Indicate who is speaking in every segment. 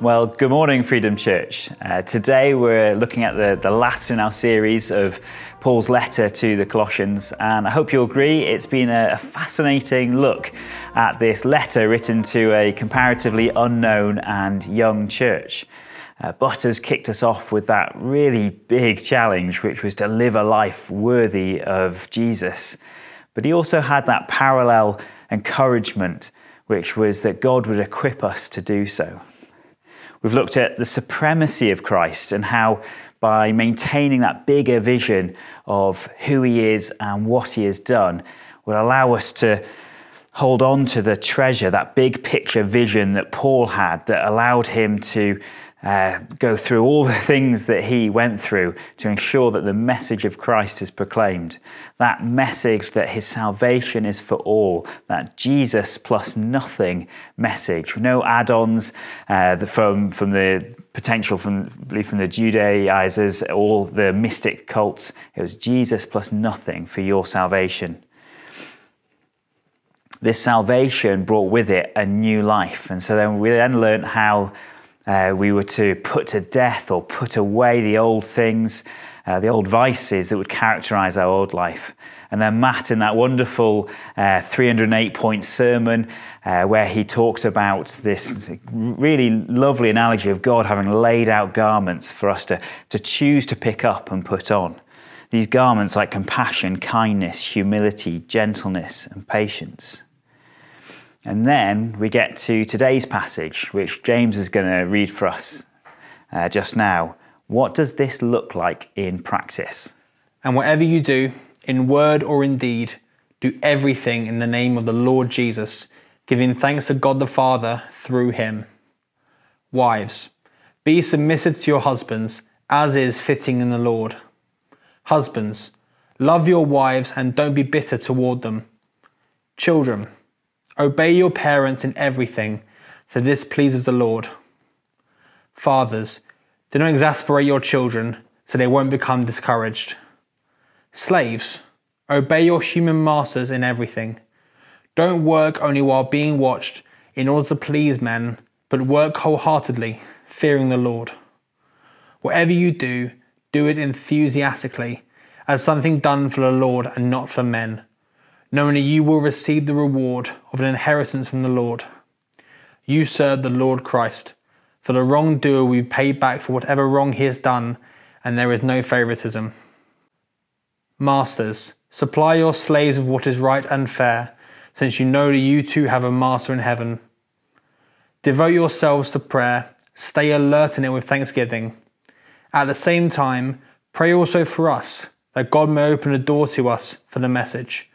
Speaker 1: Well, good morning, Freedom Church. Uh, today we're looking at the, the last in our series of Paul's letter to the Colossians, and I hope you'll agree it's been a, fascinating look at this letter written to a comparatively unknown and young church. Uh, Butters kicked us off with that really big challenge, which was to live a life worthy of Jesus. But he also had that parallel encouragement, which was that God would equip us to do so. We've looked at the supremacy of Christ and how, by maintaining that bigger vision of who he is and what he has done, will allow us to hold on to the treasure, that big picture vision that Paul had that allowed him to uh, go through all the things that he went through to ensure that the message of Christ is proclaimed. That message that his salvation is for all, that Jesus plus nothing message. No add ons uh, from, from the potential from, from the Judaizers, all the mystic cults. It was Jesus plus nothing for your salvation this salvation brought with it a new life. And so then we then learned how uh, we were to put to death or put away the old things, uh, the old vices that would characterize our old life. And then Matt, in that wonderful uh, 308 point sermon, uh, where he talks about this really lovely analogy of God having laid out garments for us to, to choose to pick up and put on. These garments like compassion, kindness, humility, gentleness, and patience. And then we get to today's passage, which James is going to read for us uh, just now. What does this look like in practice?
Speaker 2: And whatever you do, in word or in deed, do everything in the name of the Lord Jesus, giving thanks to God the Father through him. Wives, be submissive to your husbands, as is fitting in the Lord. Husbands, love your wives and don't be bitter toward them. Children, Obey your parents in everything, for this pleases the Lord. Fathers, do not exasperate your children so they won't become discouraged. Slaves, obey your human masters in everything. Don't work only while being watched in order to please men, but work wholeheartedly, fearing the Lord. Whatever you do, do it enthusiastically, as something done for the Lord and not for men knowing you will receive the reward of an inheritance from the Lord. You serve the Lord Christ. For the wrongdoer will be paid back for whatever wrong he has done, and there is no favoritism. Masters, supply your slaves with what is right and fair, since you know that you too have a master in heaven. Devote yourselves to prayer, stay alert in it with thanksgiving. At the same time, pray also for us, that God may open a door to us for the message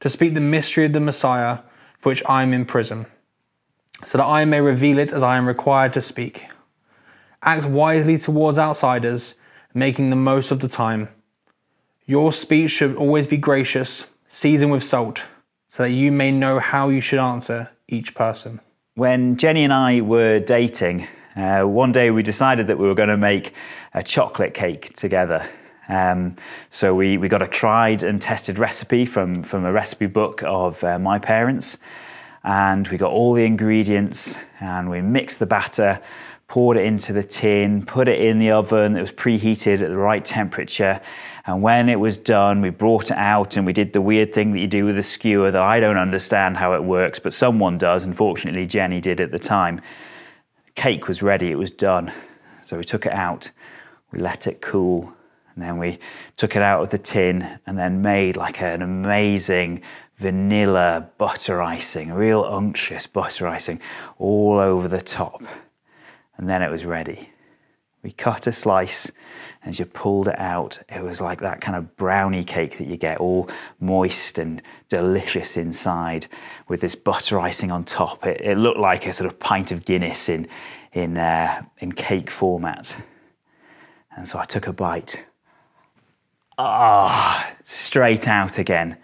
Speaker 2: to speak the mystery of the Messiah, for which I am in prison, so that I may reveal it as I am required to speak. Act wisely towards outsiders, making the most of the time. Your speech should always be gracious, seasoned with salt, so that you may know how you should answer each person.
Speaker 1: When Jenny and I were dating, uh, one day we decided that we were going to make a chocolate cake together. Um, so we, we got a tried and tested recipe from, from a recipe book of uh, my parents, and we got all the ingredients, and we mixed the batter, poured it into the tin, put it in the oven that was preheated at the right temperature, and when it was done, we brought it out and we did the weird thing that you do with a skewer that I don't understand how it works, but someone does. Unfortunately, Jenny did at the time. Cake was ready, it was done. So we took it out, we let it cool, and then we took it out of the tin and then made like an amazing vanilla butter icing, a real unctuous butter icing all over the top. And then it was ready. We cut a slice, and as you pulled it out, it was like that kind of brownie cake that you get, all moist and delicious inside, with this butter icing on top. It, it looked like a sort of pint of Guinness in in uh, in cake format. And so I took a bite, ah, straight out again.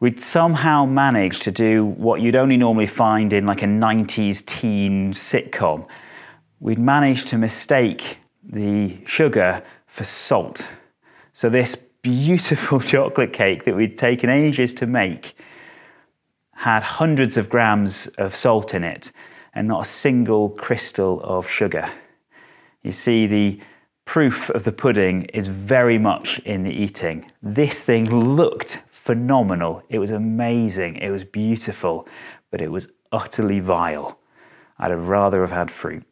Speaker 1: We'd somehow managed to do what you'd only normally find in like a 90s teen sitcom. We'd managed to mistake the sugar for salt. So, this beautiful chocolate cake that we'd taken ages to make had hundreds of grams of salt in it and not a single crystal of sugar. You see, the proof of the pudding is very much in the eating. This thing looked phenomenal. It was amazing. It was beautiful, but it was utterly vile. I'd have rather have had fruit.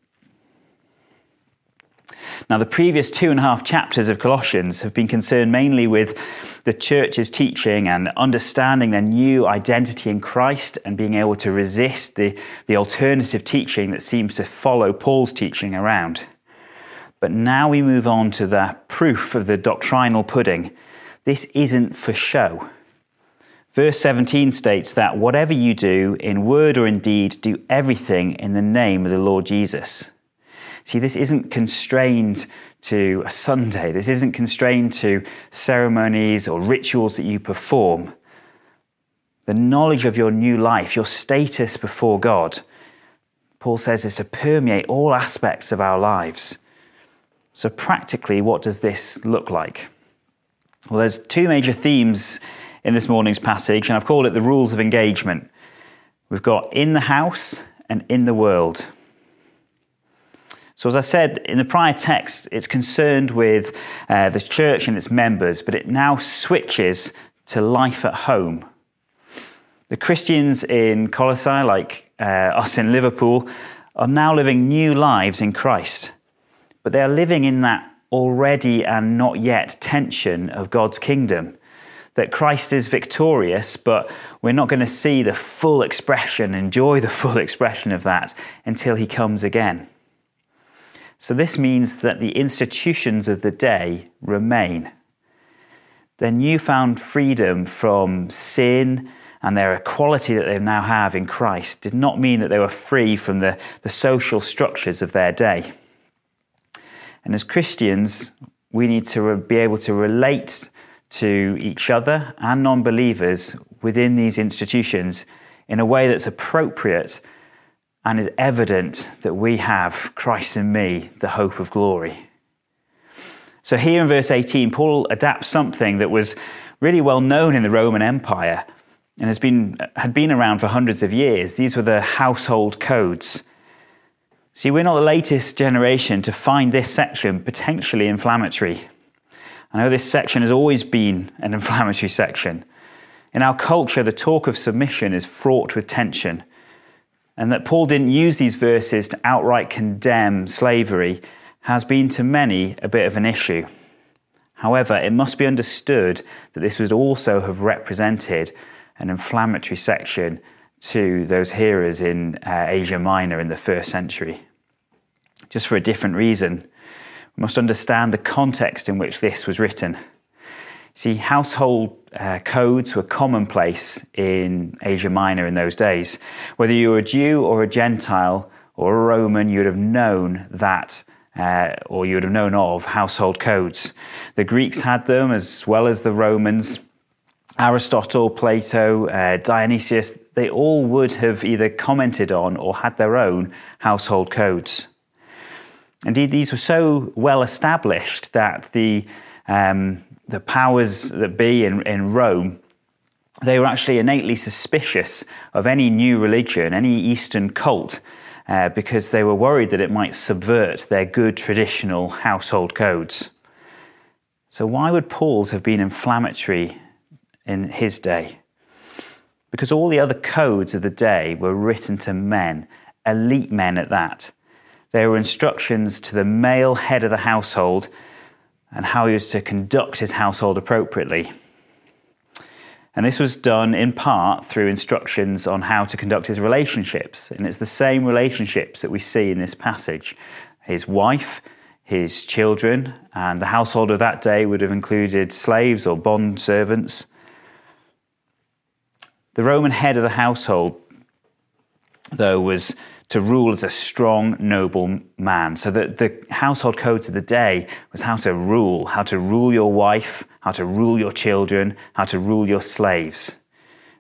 Speaker 1: Now, the previous two and a half chapters of Colossians have been concerned mainly with the church's teaching and understanding their new identity in Christ and being able to resist the, the alternative teaching that seems to follow Paul's teaching around. But now we move on to the proof of the doctrinal pudding. This isn't for show. Verse 17 states that whatever you do, in word or in deed, do everything in the name of the Lord Jesus. See, this isn't constrained to a Sunday, this isn't constrained to ceremonies or rituals that you perform. The knowledge of your new life, your status before God, Paul says, is to permeate all aspects of our lives. So, practically, what does this look like? Well, there's two major themes in this morning's passage, and I've called it the rules of engagement. We've got in the house and in the world. So, as I said in the prior text, it's concerned with uh, the church and its members, but it now switches to life at home. The Christians in Colossae, like uh, us in Liverpool, are now living new lives in Christ, but they are living in that already and not yet tension of God's kingdom. That Christ is victorious, but we're not going to see the full expression, enjoy the full expression of that until he comes again. So this means that the institutions of the day remain. Their newfound freedom from sin and their equality that they now have in Christ did not mean that they were free from the, the social structures of their day. And as Christians, we need to be able to relate to each other and non believers within these institutions in a way that's appropriate and is evident that we have Christ in me, the hope of glory. So, here in verse 18, Paul adapts something that was really well known in the Roman Empire and has been, had been around for hundreds of years. These were the household codes. See, we're not the latest generation to find this section potentially inflammatory. I know this section has always been an inflammatory section. In our culture, the talk of submission is fraught with tension and that Paul didn't use these verses to outright condemn slavery has been to many a bit of an issue. However, it must be understood that this would also have represented an inflammatory section to those hearers in uh, Asia Minor in the first century. Just for a different reason, we must understand the context in which this was written. See, household uh, codes were commonplace in Asia Minor in those days. Whether you were a Jew or a Gentile or a Roman, you would have known that, uh, or you would have known of household codes. The Greeks had them as well as the Romans. Aristotle, Plato, uh, Dionysius, they all would have either commented on or had their own household codes. Indeed, these were so well established that the um, the powers that be in, in Rome, they were actually innately suspicious of any new religion, any Eastern cult, uh, because they were worried that it might subvert their good traditional household codes. So, why would Paul's have been inflammatory in his day? Because all the other codes of the day were written to men, elite men at that. They were instructions to the male head of the household and how he was to conduct his household appropriately. And this was done in part through instructions on how to conduct his relationships. And it's the same relationships that we see in this passage his wife, his children, and the household of that day would have included slaves or bond servants. The Roman head of the household, though, was to rule as a strong, noble man. So the, the household codes of the day was how to rule, how to rule your wife, how to rule your children, how to rule your slaves.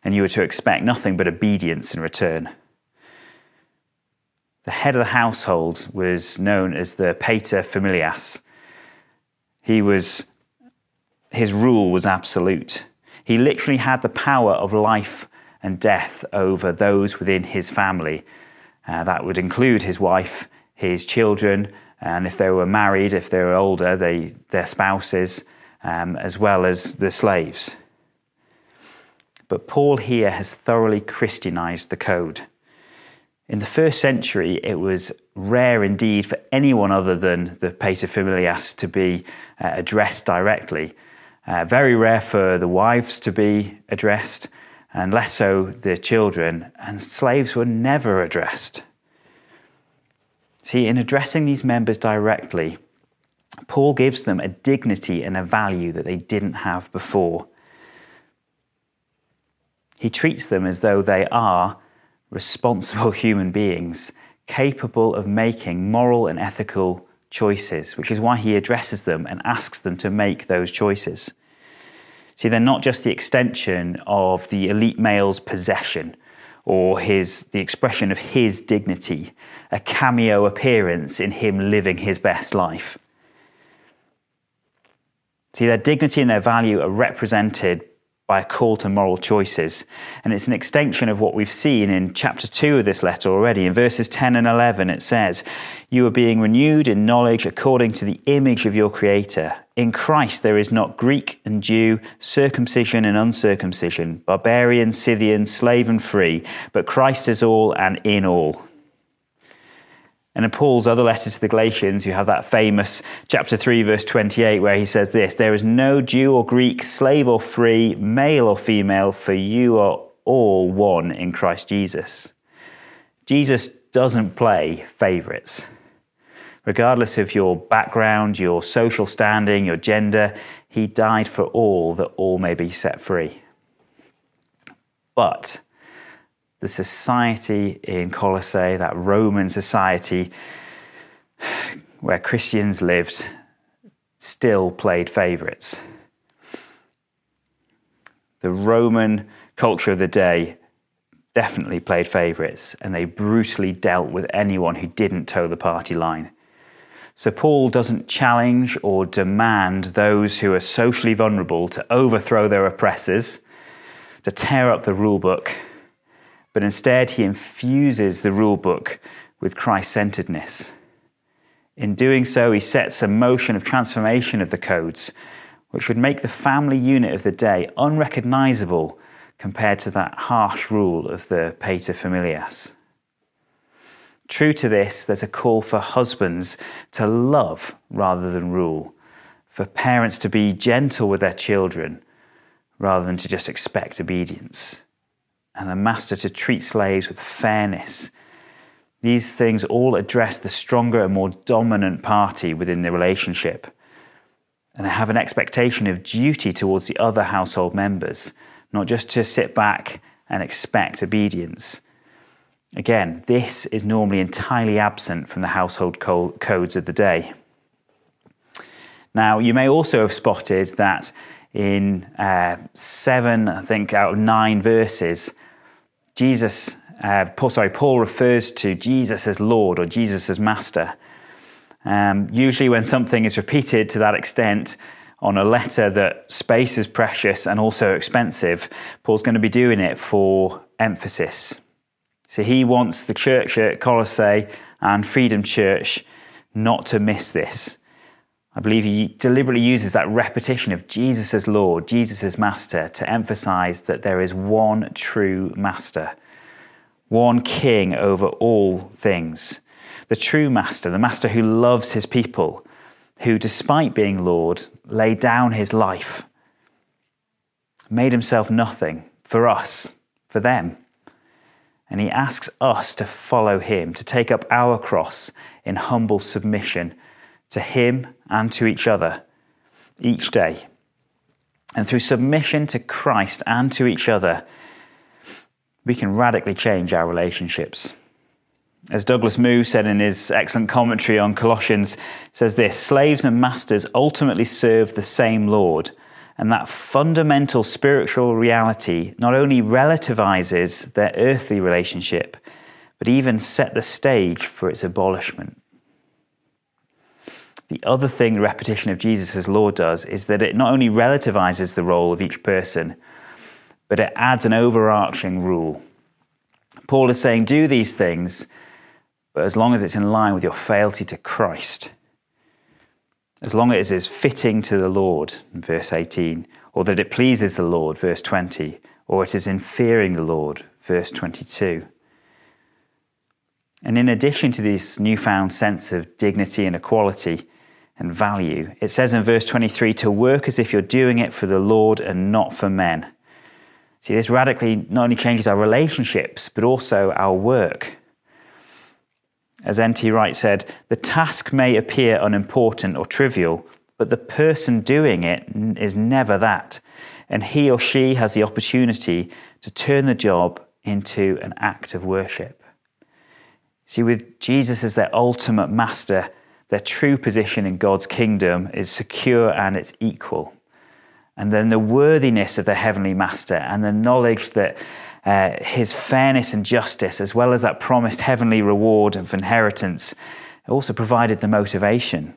Speaker 1: And you were to expect nothing but obedience in return. The head of the household was known as the pater familias. He was, his rule was absolute. He literally had the power of life and death over those within his family. Uh, that would include his wife, his children, and if they were married, if they were older, they, their spouses, um, as well as the slaves. But Paul here has thoroughly Christianized the code. In the first century, it was rare indeed for anyone other than the paterfamilias to be uh, addressed directly. Uh, very rare for the wives to be addressed, and less so the children, and slaves were never addressed. See, in addressing these members directly, Paul gives them a dignity and a value that they didn't have before. He treats them as though they are responsible human beings capable of making moral and ethical choices, which is why he addresses them and asks them to make those choices. See, they're not just the extension of the elite male's possession or his, the expression of his dignity, a cameo appearance in him living his best life. See, their dignity and their value are represented by a call to moral choices. And it's an extension of what we've seen in chapter 2 of this letter already. In verses 10 and 11, it says, You are being renewed in knowledge according to the image of your Creator. In Christ there is not Greek and Jew, circumcision and uncircumcision, barbarian, Scythian, slave and free, but Christ is all and in all. And in Paul's other letter to the Galatians, you have that famous chapter 3, verse 28, where he says this There is no Jew or Greek, slave or free, male or female, for you are all one in Christ Jesus. Jesus doesn't play favorites. Regardless of your background, your social standing, your gender, he died for all that all may be set free. But the society in Colossae, that Roman society where Christians lived, still played favourites. The Roman culture of the day definitely played favourites, and they brutally dealt with anyone who didn't toe the party line. So Paul doesn't challenge or demand those who are socially vulnerable to overthrow their oppressors, to tear up the rule book but instead he infuses the rule book with Christ centeredness. In doing so, he sets a motion of transformation of the codes, which would make the family unit of the day unrecognizable compared to that harsh rule of the paterfamilias. True to this, there's a call for husbands to love rather than rule, for parents to be gentle with their children rather than to just expect obedience and the master to treat slaves with fairness. These things all address the stronger and more dominant party within the relationship. And they have an expectation of duty towards the other household members, not just to sit back and expect obedience. Again, this is normally entirely absent from the household codes of the day. Now, you may also have spotted that in uh, seven, I think, out of nine verses, Jesus, uh, Paul, sorry, Paul refers to Jesus as Lord or Jesus as Master. Um, usually, when something is repeated to that extent on a letter that space is precious and also expensive, Paul's going to be doing it for emphasis. So he wants the church at Colossae and Freedom Church not to miss this. I believe he deliberately uses that repetition of Jesus as Lord, Jesus as Master, to emphasize that there is one true Master, one King over all things. The true Master, the Master who loves his people, who, despite being Lord, laid down his life, made himself nothing for us, for them. And he asks us to follow him, to take up our cross in humble submission to Him and to each other each day. And through submission to Christ and to each other, we can radically change our relationships. As Douglas Moo said in his excellent commentary on Colossians, says this slaves and masters ultimately serve the same Lord. And that fundamental spiritual reality not only relativizes their earthly relationship, but even set the stage for its abolishment. The other thing the repetition of Jesus Lord does is that it not only relativizes the role of each person, but it adds an overarching rule. Paul is saying, do these things, but as long as it's in line with your fealty to Christ, as long as it is fitting to the Lord, verse 18, or that it pleases the Lord, verse 20, or it is in fearing the Lord, verse 22. And in addition to this newfound sense of dignity and equality and value, it says in verse 23 to work as if you're doing it for the Lord and not for men. See, this radically not only changes our relationships, but also our work. As N.T. Wright said, the task may appear unimportant or trivial, but the person doing it is never that. And he or she has the opportunity to turn the job into an act of worship. See, with Jesus as their ultimate master, their true position in God's kingdom is secure and it's equal and then the worthiness of the Heavenly Master, and the knowledge that uh, his fairness and justice, as well as that promised heavenly reward of inheritance, also provided the motivation.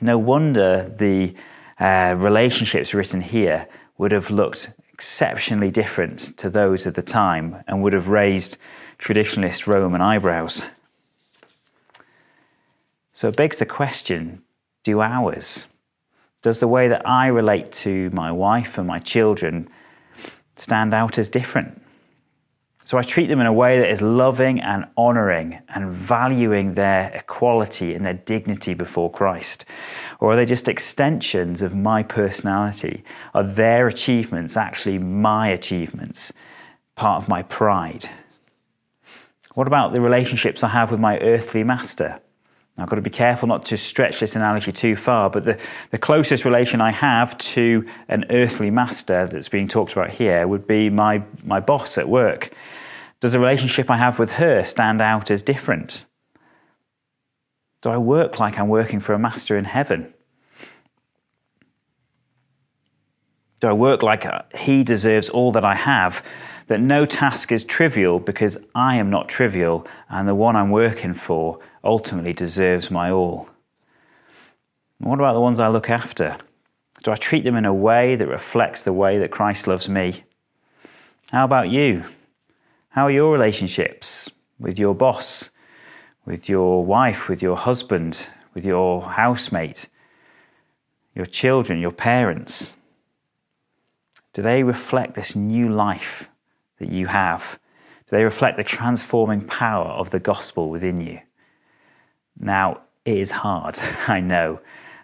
Speaker 1: No wonder the uh, relationships written here would have looked exceptionally different to those of the time and would have raised traditionalist Roman eyebrows. So it begs the question do ours? Does the way that I relate to my wife and my children stand out as different? So I treat them in a way that is loving and honoring and valuing their equality and their dignity before Christ? Or are they just extensions of my personality? Are their achievements actually my achievements, part of my pride? What about the relationships I have with my earthly master? I've got to be careful not to stretch this analogy too far, but the, the closest relation I have to an earthly master that's being talked about here would be my, my boss at work. Does the relationship I have with her stand out as different? Do I work like I'm working for a master in heaven? Do I work like uh, he deserves all that I have? That no task is trivial because I am not trivial and the one I'm working for ultimately deserves my all. what about the ones I look after? Do I treat them in a way that reflects the way that Christ loves me? How about you? How are your relationships with your boss, with your wife, with your husband, with your housemate, your children, your parents? Do they reflect this new life that you have? Do they reflect the transforming power of the gospel within you? Now, it is hard, I know.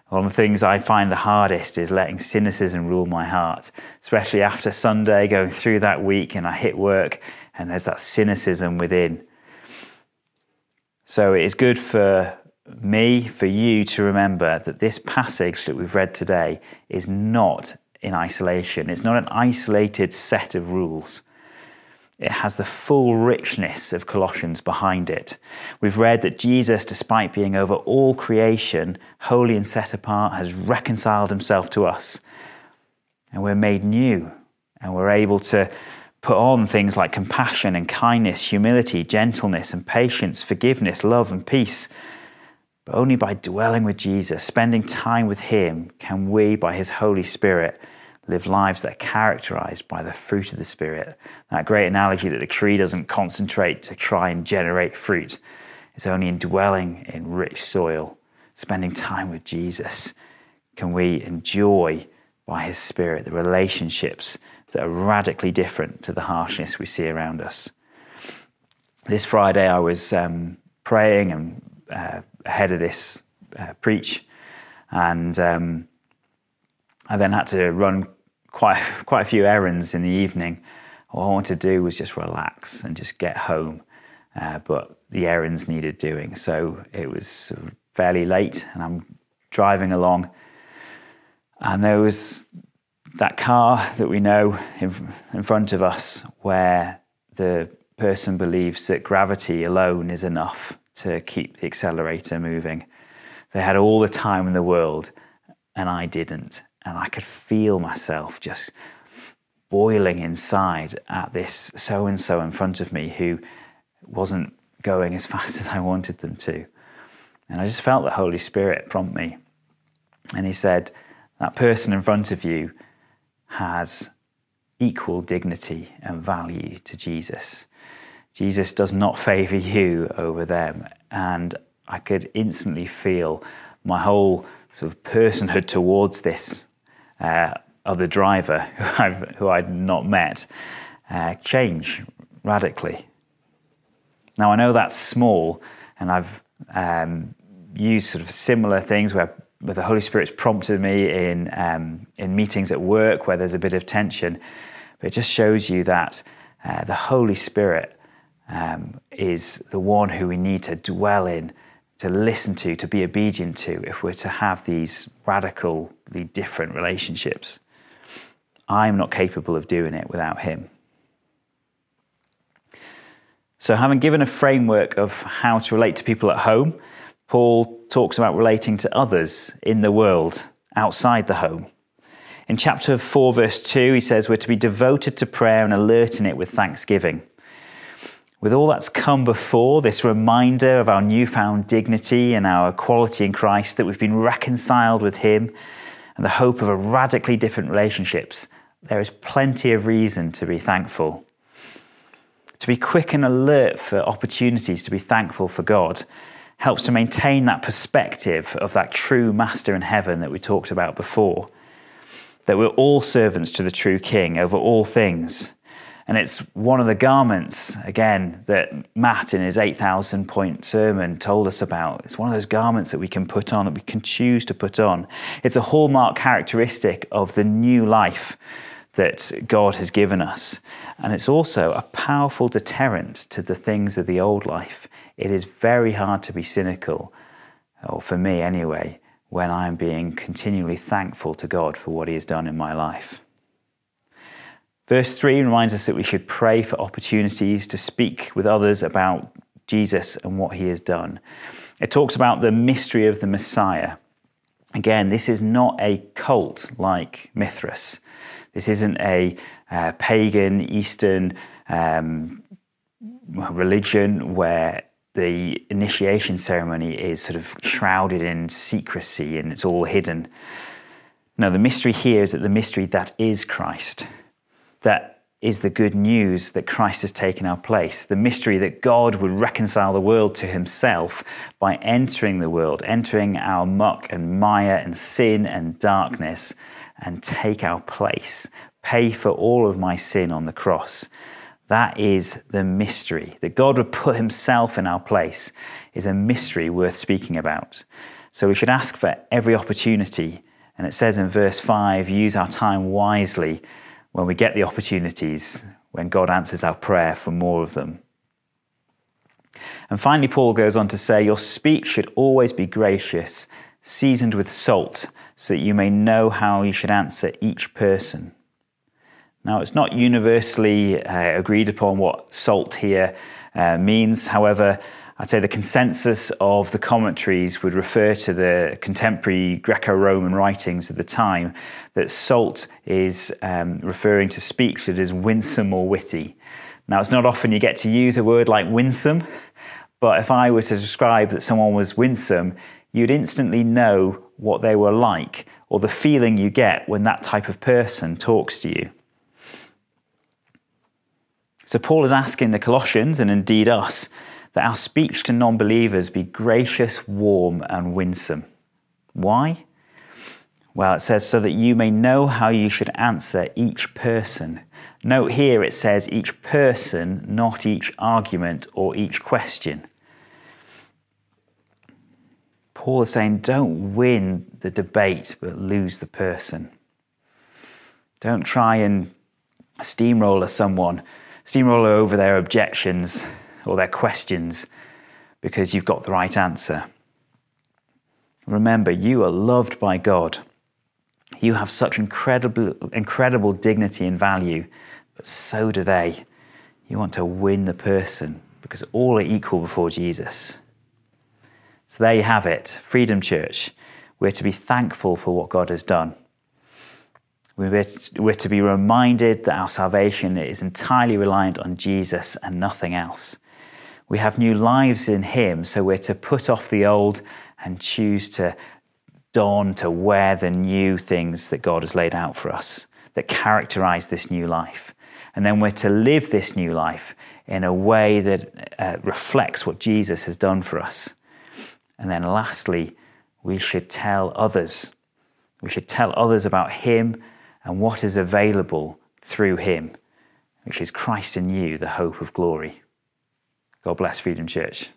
Speaker 1: One of the things I find the hardest is letting cynicism rule my heart, especially after Sunday, going through that week and I hit work and there's that cynicism within. So it is good for me, for you to remember that this passage that we've read today is not in isolation. It's not an isolated set of rules it has the full richness of Colossians behind it. We've read that Jesus, despite being over all creation, holy and set apart, has reconciled himself to us. And we're made new, and we're able to put on things like compassion and kindness, humility, gentleness and patience, forgiveness, love and peace. But only by dwelling with Jesus, spending time with Him, can we, by His Holy Spirit, live lives that are characterized by the fruit of the Spirit. That great analogy that the tree doesn't concentrate to try and generate fruit. It's only in dwelling in rich soil, spending time with Jesus, can we enjoy by His Spirit the relationships that are radically different to the harshness we see around us. This Friday, I was um, praying and uh, ahead of this uh, preach, and um, I then had to run quite quite a few errands in the evening. All I wanted to do was just relax and just get home, uh, but the errands needed doing. So it was fairly late, and I'm driving along, and there was that car that we know in, in front of us, where the person believes that gravity alone is enough to keep the accelerator moving. They had all the time in the world, and I didn't and I could feel myself just boiling inside at this so and so in front of me who wasn't going as fast as I wanted them to. And I just felt the Holy Spirit prompt me. And He said, That person in front of you has equal dignity and value to Jesus. Jesus does not favor you over them. And I could instantly feel my whole sort of personhood towards this uh, other driver who, I've, who I'd not met uh, change radically. Now, I know that's small, and I've um, used sort of similar things where, where the Holy Spirit's prompted me in, um, in meetings at work where there's a bit of tension. But it just shows you that uh, the Holy Spirit um, is the one who we need to dwell in, to listen to, to be obedient to, if we're to have these radically different relationships. I'm not capable of doing it without Him. So, having given a framework of how to relate to people at home, Paul talks about relating to others in the world outside the home. In chapter 4, verse 2, he says, We're to be devoted to prayer and alert in it with thanksgiving. With all that's come before, this reminder of our newfound dignity and our equality in Christ, that we've been reconciled with Him, and the hope of a radically different relationships, there is plenty of reason to be thankful. To be quick and alert for opportunities to be thankful for God helps to maintain that perspective of that true Master in heaven that we talked about before. That we're all servants to the true King over all things and it's one of the garments, again, that Matt in his 8,000 point sermon told us about. It's one of those garments that we can put on, that we can choose to put on. It's a hallmark characteristic of the new life that God has given us. And it's also a powerful deterrent to the things of the old life. It is very hard to be cynical, or for me anyway, when I'm being continually thankful to God for what He has done in my life. Verse 3 reminds us that we should pray for opportunities to speak with others about Jesus and what he has done. It talks about the mystery of the Messiah. Again, this is not a cult like Mithras. This isn't a uh, pagan Eastern um, religion where the initiation ceremony is sort of shrouded in secrecy and it's all hidden. No, the mystery here is that the mystery that is Christ that is the good news that Christ has taken our place. The mystery that God would reconcile the world to himself by entering the world, entering our muck and mire and sin and darkness, and take our place, pay for all of my sin on the cross. That is the mystery. That God would put himself in our place is a mystery worth speaking about. So we should ask for every opportunity. And it says in verse 5 use our time wisely when we get the opportunities, when God answers our prayer for more of them. And finally, Paul goes on to say, Your speech should always be gracious, seasoned with salt, so that you may know how you should answer each person. Now, it's not universally uh, agreed upon what salt here uh, means. However, I'd say the consensus of the commentaries would refer to the contemporary Greco Roman writings of the time that salt is um, referring to speech that is winsome or witty. Now, it's not often you get to use a word like winsome, but if I was to describe that someone was winsome, you'd instantly know what they were like or the feeling you get when that type of person talks to you. So, Paul is asking the Colossians, and indeed us, that our speech to non believers be gracious, warm, and winsome. Why? Well, it says, so that you may know how you should answer each person. Note here it says each person, not each argument or each question. Paul is saying, don't win the debate, but lose the person. Don't try and steamroller someone, steamroller over their objections or their questions because you've got the right answer. Remember, you are loved by God. You have such incredible, incredible dignity and value, but so do they. You want to win the person because all are equal before Jesus. So there you have it Freedom Church. We're to be thankful for what God has done. We're to be reminded that our salvation is entirely reliant on Jesus and nothing else. We have new lives in Him, so we're to put off the old and choose to don, to wear the new things that God has laid out for us that characterize this new life. And then we're to live this new life in a way that uh, reflects what Jesus has done for us. And then lastly, we should tell others. We should tell others about Him and what is available through Him, which is Christ in you, the hope of glory. God bless Freedom Church.